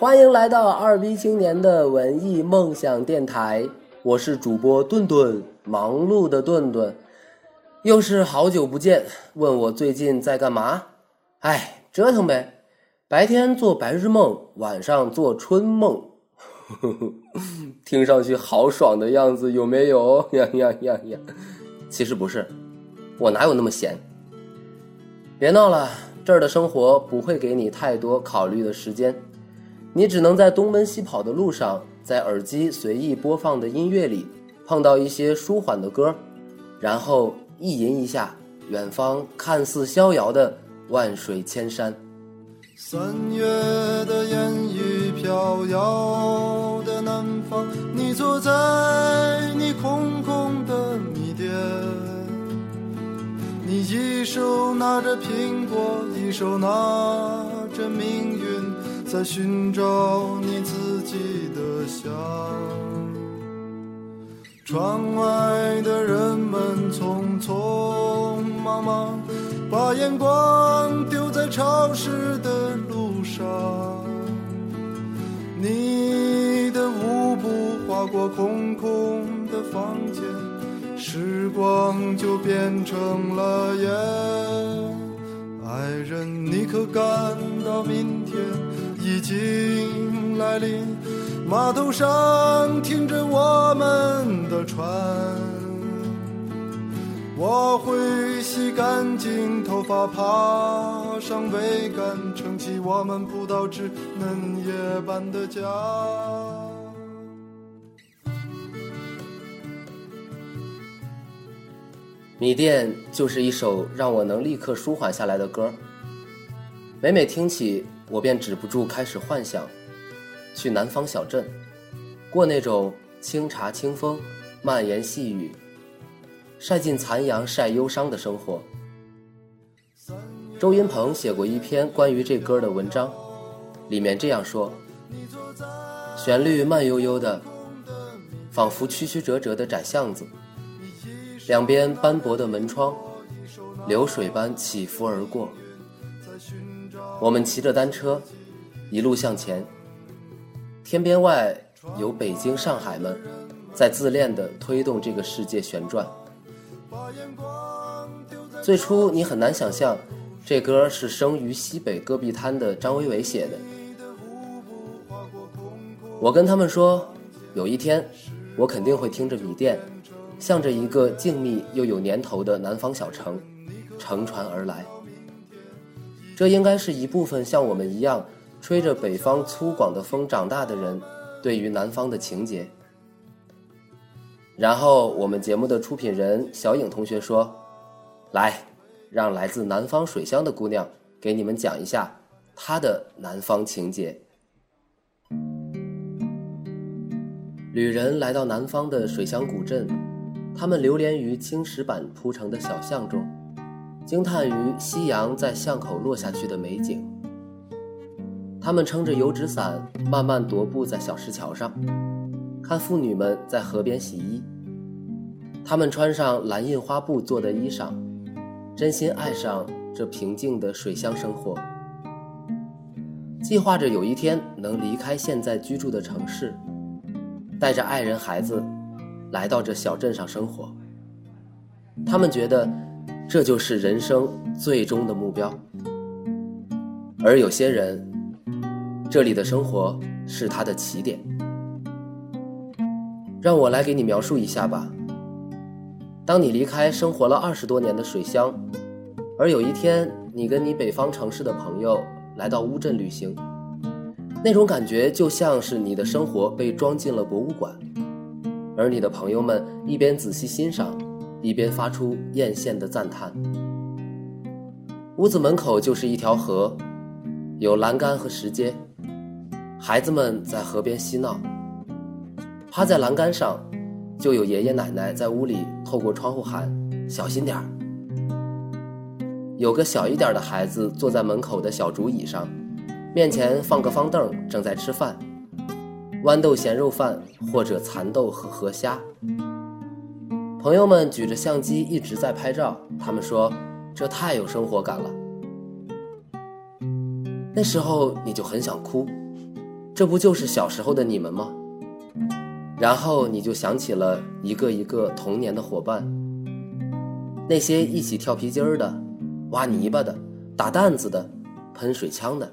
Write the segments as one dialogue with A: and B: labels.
A: 欢迎来到二逼青年的文艺梦想电台，我是主播顿顿，忙碌的顿顿，又是好久不见，问我最近在干嘛？哎，折腾呗，白天做白日梦，晚上做春梦，听上去好爽的样子，有没有？呀呀呀呀！其实不是，我哪有那么闲？别闹了，这儿的生活不会给你太多考虑的时间。你只能在东奔西跑的路上，在耳机随意播放的音乐里，碰到一些舒缓的歌，然后意淫一下远方看似逍遥的万水千山。
B: 三月的烟雨飘摇的南方，你坐在你空空的米店，你一手拿着苹果，一手拿着命运。在寻找你自己的香。窗外的人们匆匆忙忙，把眼光丢在潮湿的路上。你的舞步划过空空的房间，时光就变成了烟。爱人，你可感到明天？已经来临，码头上停着我们的船。我会洗干净头发，爬上桅杆，撑起我们葡萄枝嫩叶般的家。
A: 米店就是一首让我能立刻舒缓下来的歌，每每听起。我便止不住开始幻想，去南方小镇，过那种清茶清风、蔓延细雨、晒尽残阳、晒忧伤的生活。周云鹏写过一篇关于这歌的文章，里面这样说：旋律慢悠悠的，仿佛曲曲折折的窄巷子，两边斑驳的门窗，流水般起伏而过。我们骑着单车，一路向前。天边外有北京、上海们，在自恋地推动这个世界旋转。最初你很难想象，这歌是生于西北戈壁滩的张维维写的。我跟他们说，有一天，我肯定会听着米店，向着一个静谧又有年头的南方小城，乘船而来。这应该是一部分像我们一样吹着北方粗犷的风长大的人对于南方的情结。然后我们节目的出品人小颖同学说：“来，让来自南方水乡的姑娘给你们讲一下她的南方情节。”旅人来到南方的水乡古镇，他们流连于青石板铺成的小巷中。惊叹于夕阳在巷口落下去的美景。他们撑着油纸伞，慢慢踱步在小石桥上，看妇女们在河边洗衣。他们穿上蓝印花布做的衣裳，真心爱上这平静的水乡生活，计划着有一天能离开现在居住的城市，带着爱人孩子，来到这小镇上生活。他们觉得。这就是人生最终的目标，而有些人，这里的生活是他的起点。让我来给你描述一下吧。当你离开生活了二十多年的水乡，而有一天你跟你北方城市的朋友来到乌镇旅行，那种感觉就像是你的生活被装进了博物馆，而你的朋友们一边仔细欣赏。一边发出艳羡的赞叹。屋子门口就是一条河，有栏杆和石阶，孩子们在河边嬉闹。趴在栏杆上，就有爷爷奶奶在屋里透过窗户喊：“小心点儿。”有个小一点的孩子坐在门口的小竹椅上，面前放个方凳，正在吃饭，豌豆咸肉饭或者蚕豆和河虾。朋友们举着相机一直在拍照，他们说这太有生活感了。那时候你就很想哭，这不就是小时候的你们吗？然后你就想起了一个一个童年的伙伴，那些一起跳皮筋儿的、挖泥巴的、打弹子的、喷水枪的。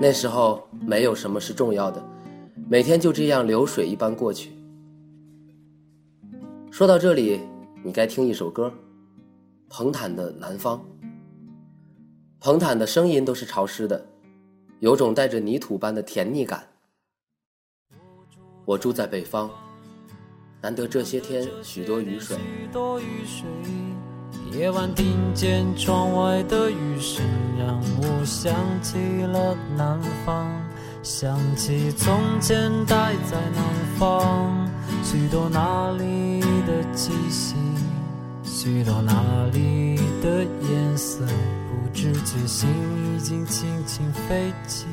A: 那时候没有什么是重要的，每天就这样流水一般过去。说到这里，你该听一首歌，《彭坦的南方》。彭坦的声音都是潮湿的，有种带着泥土般的甜腻感。我住在北方，难得这些天许多雨水。
C: 夜晚听见窗外的雨声，让我想起了南方，想起从前待在南方，许多那里的气息，许多那里的颜色，不知觉心已经轻轻飞起。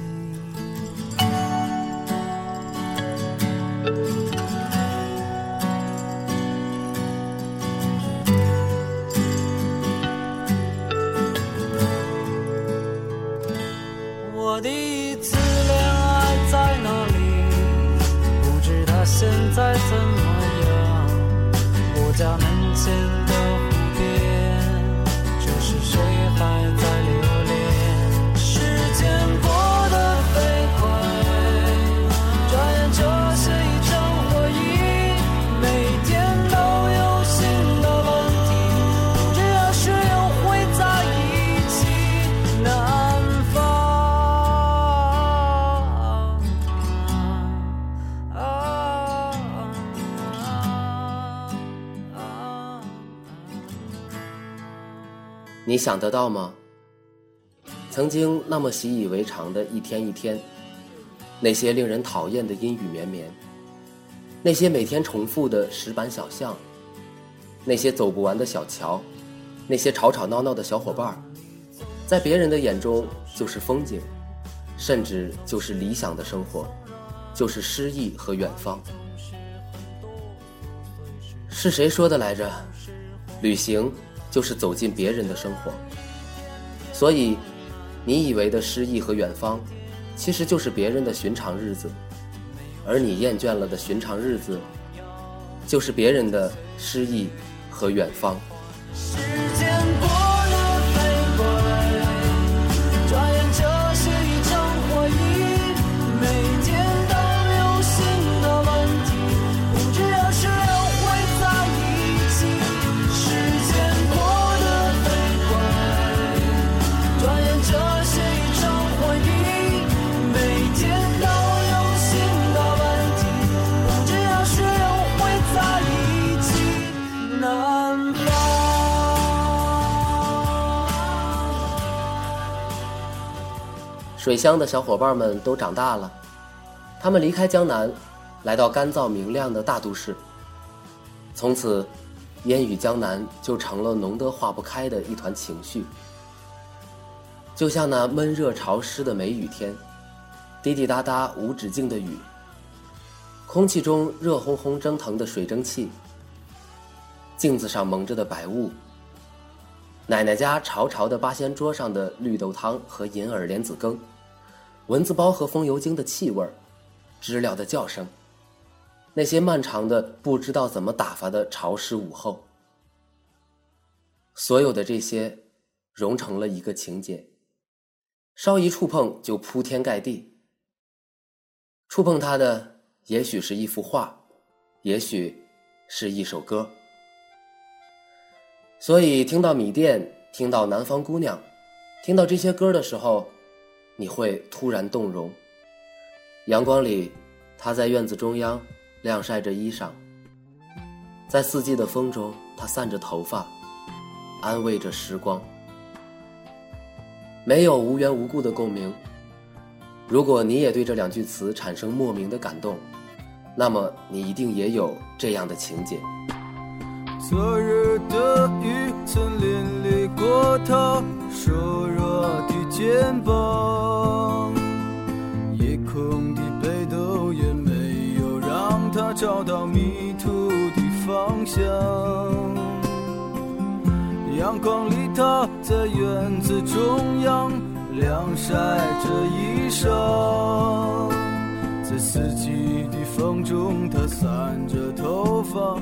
A: 你想得到吗？曾经那么习以为常的一天一天，那些令人讨厌的阴雨绵绵，那些每天重复的石板小巷，那些走不完的小桥，那些吵吵闹闹的小伙伴在别人的眼中就是风景，甚至就是理想的生活，就是诗意和远方。是谁说的来着？旅行。就是走进别人的生活，所以，你以为的诗意和远方，其实就是别人的寻常日子，而你厌倦了的寻常日子，就是别人的诗意和远方。水乡的小伙伴们都长大了，他们离开江南，来到干燥明亮的大都市。从此，烟雨江南就成了浓得化不开的一团情绪。就像那闷热潮湿的梅雨天，滴滴答答无止境的雨，空气中热烘烘蒸腾的水蒸气，镜子上蒙着的白雾，奶奶家潮潮的八仙桌上的绿豆汤和银耳莲子羹。蚊子包和风油精的气味，知了的叫声，那些漫长的不知道怎么打发的潮湿午后，所有的这些融成了一个情节，稍一触碰就铺天盖地。触碰它的，也许是一幅画，也许是一首歌。所以听到米店，听到南方姑娘，听到这些歌的时候。你会突然动容。阳光里，他在院子中央晾晒着衣裳。在四季的风中，他散着头发，安慰着时光。没有无缘无故的共鸣。如果你也对这两句词产生莫名的感动，那么你一定也有这样的情节。
B: 昨日的雨曾淋漓过他瘦弱肩膀，夜空的北斗也没有让他找到迷途的方向。阳光里，他在院子中央
D: 晾晒着衣裳，在四季的风中，她散着头发，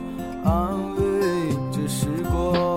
D: 安慰着时光。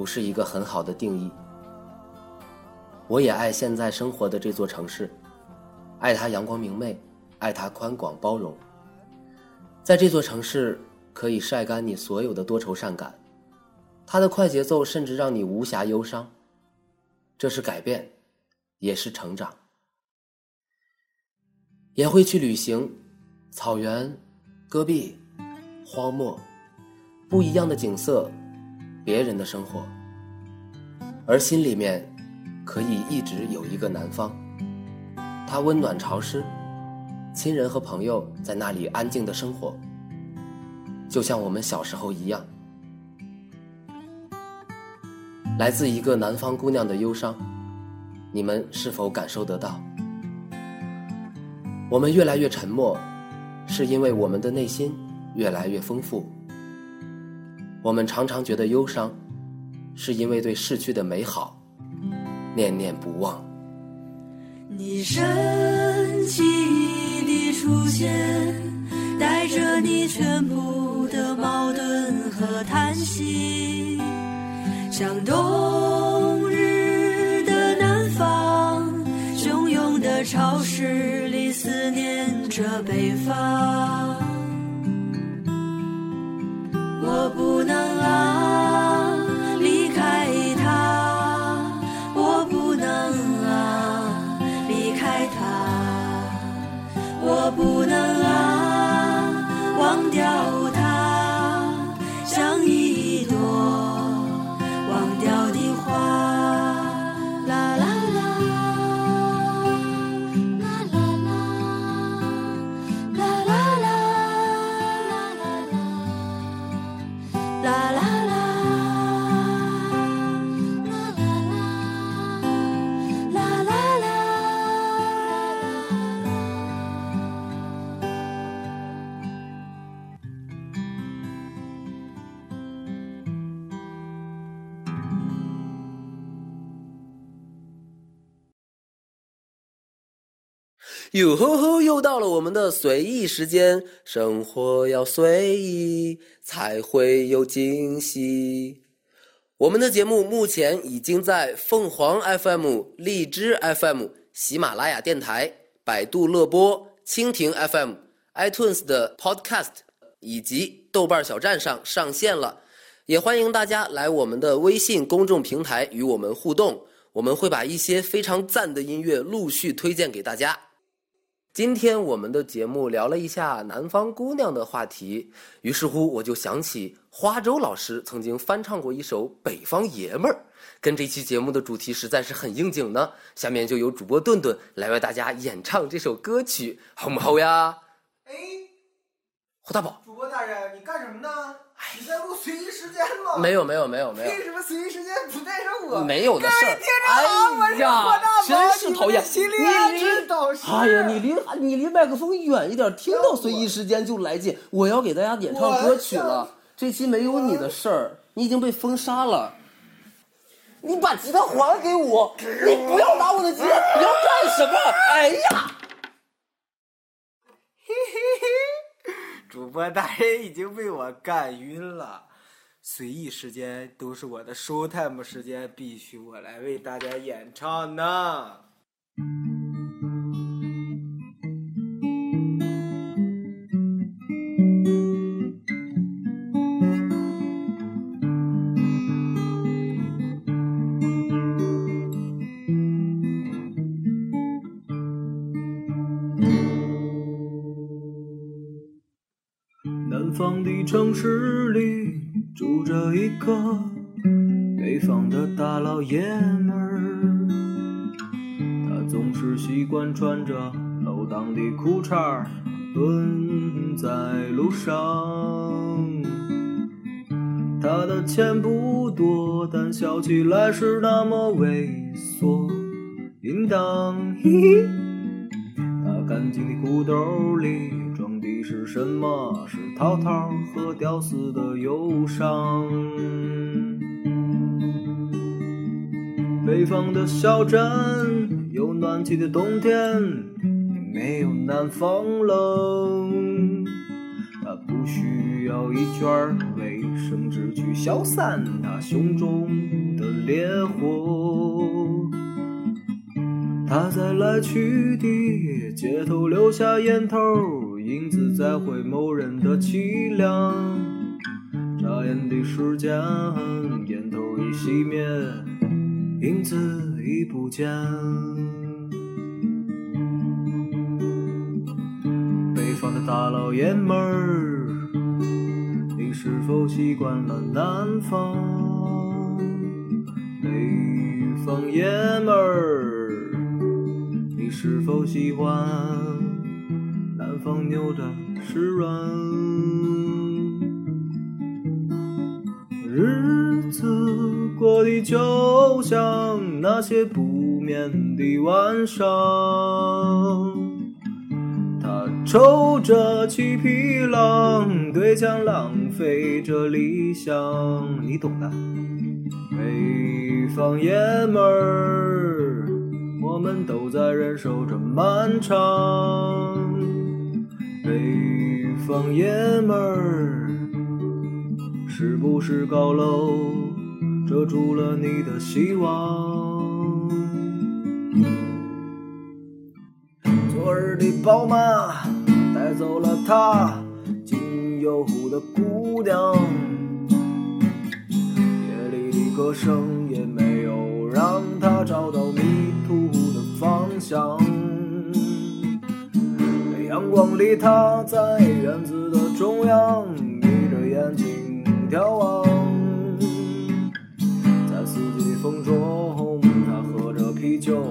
A: 不是一个很好的定义。我也爱现在生活的这座城市，爱它阳光明媚，爱它宽广包容。在这座城市，可以晒干你所有的多愁善感，它的快节奏甚至让你无暇忧伤。这是改变，也是成长。也会去旅行，草原、戈壁、荒漠，不一样的景色，别人的生活，而心里面可以一直有一个南方，它温暖潮湿，亲人和朋友在那里安静的生活，就像我们小时候一样。来自一个南方姑娘的忧伤，你们是否感受得到？我们越来越沉默，是因为我们的内心越来越丰富。我们常常觉得忧伤，是因为对逝去的美好念念不忘。
E: 你神奇的出现，带着你全部的矛盾和叹息，像冬日的南方，汹涌的潮湿里思念着北方。
A: 哟吼吼！又到了我们的随意时间，生活要随意，才会有惊喜。我们的节目目前已经在凤凰 FM、荔枝 FM、喜马拉雅电台、百度乐播、蜻蜓 FM、iTunes 的 Podcast 以及豆瓣小站上上线了。也欢迎大家来我们的微信公众平台与我们互动，我们会把一些非常赞的音乐陆续推荐给大家。今天我们的节目聊了一下南方姑娘的话题，于是乎我就想起花粥老师曾经翻唱过一首《北方爷们儿》，跟这期节目的主题实在是很应景呢。下面就由主播顿顿来为大家演唱这首歌曲，好不好呀？
F: 哎，
A: 胡大宝，
F: 主播大人，你干什么呢？你在录随意时间吗？
A: 没有没有没有没有
F: 为什么随意时间不带上我？
A: 没有的事儿哎呀真是讨厌！
F: 你们的心理暗
A: 你
F: 指导师。
A: 哎呀，你离你离麦克风远一点，听到随意时间就来劲。我要给大家演唱歌曲了，这期没有你的事儿，你已经被封杀了。你把吉他还给我！你不要拿我的吉他！你要干什么？哎呀！
F: 主播大人已经被我干晕了。随意时间都是我的 show time 时间，必须我来为大家演唱呢。的城市里住着一个北方的大老爷们儿，他总是习惯穿着镂裆的裤衩儿蹲在路上。他的钱不多，但笑起来是那么猥琐淫荡。嘿嘿，他干净的裤兜里什么？是涛涛和屌丝的忧伤。北方的小镇有暖气的冬天，没有南方冷。他不需要一卷卫生纸去消散他胸中的烈火。他在来去的街头留下烟头，影子在回眸人的凄凉。眨眼的时间，烟头已熄灭，影子已不见。北方的大老爷们儿，你是否习惯了南方？北方爷们儿，是否喜欢南方牛的湿润？日子过得就像那些不眠的晚上。他抽着七匹狼，对墙浪费着理想，你懂的。北方爷们儿，我们都在忍受着漫长。北方爷们儿，是不是高楼遮住了你的希望？昨日的宝马带走了她仅有的姑娘，夜里的歌声也没有让她找到迷途想。阳光里，她在院子的中央眯着眼睛眺望，在四季风中，他喝着啤酒，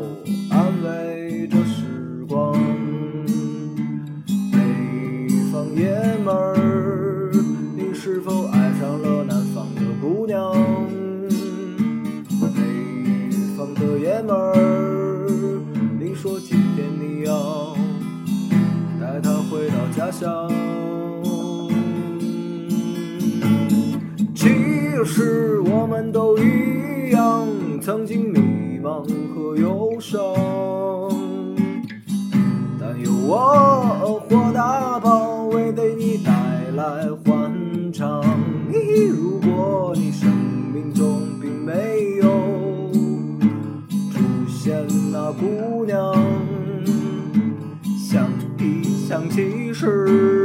F: 其实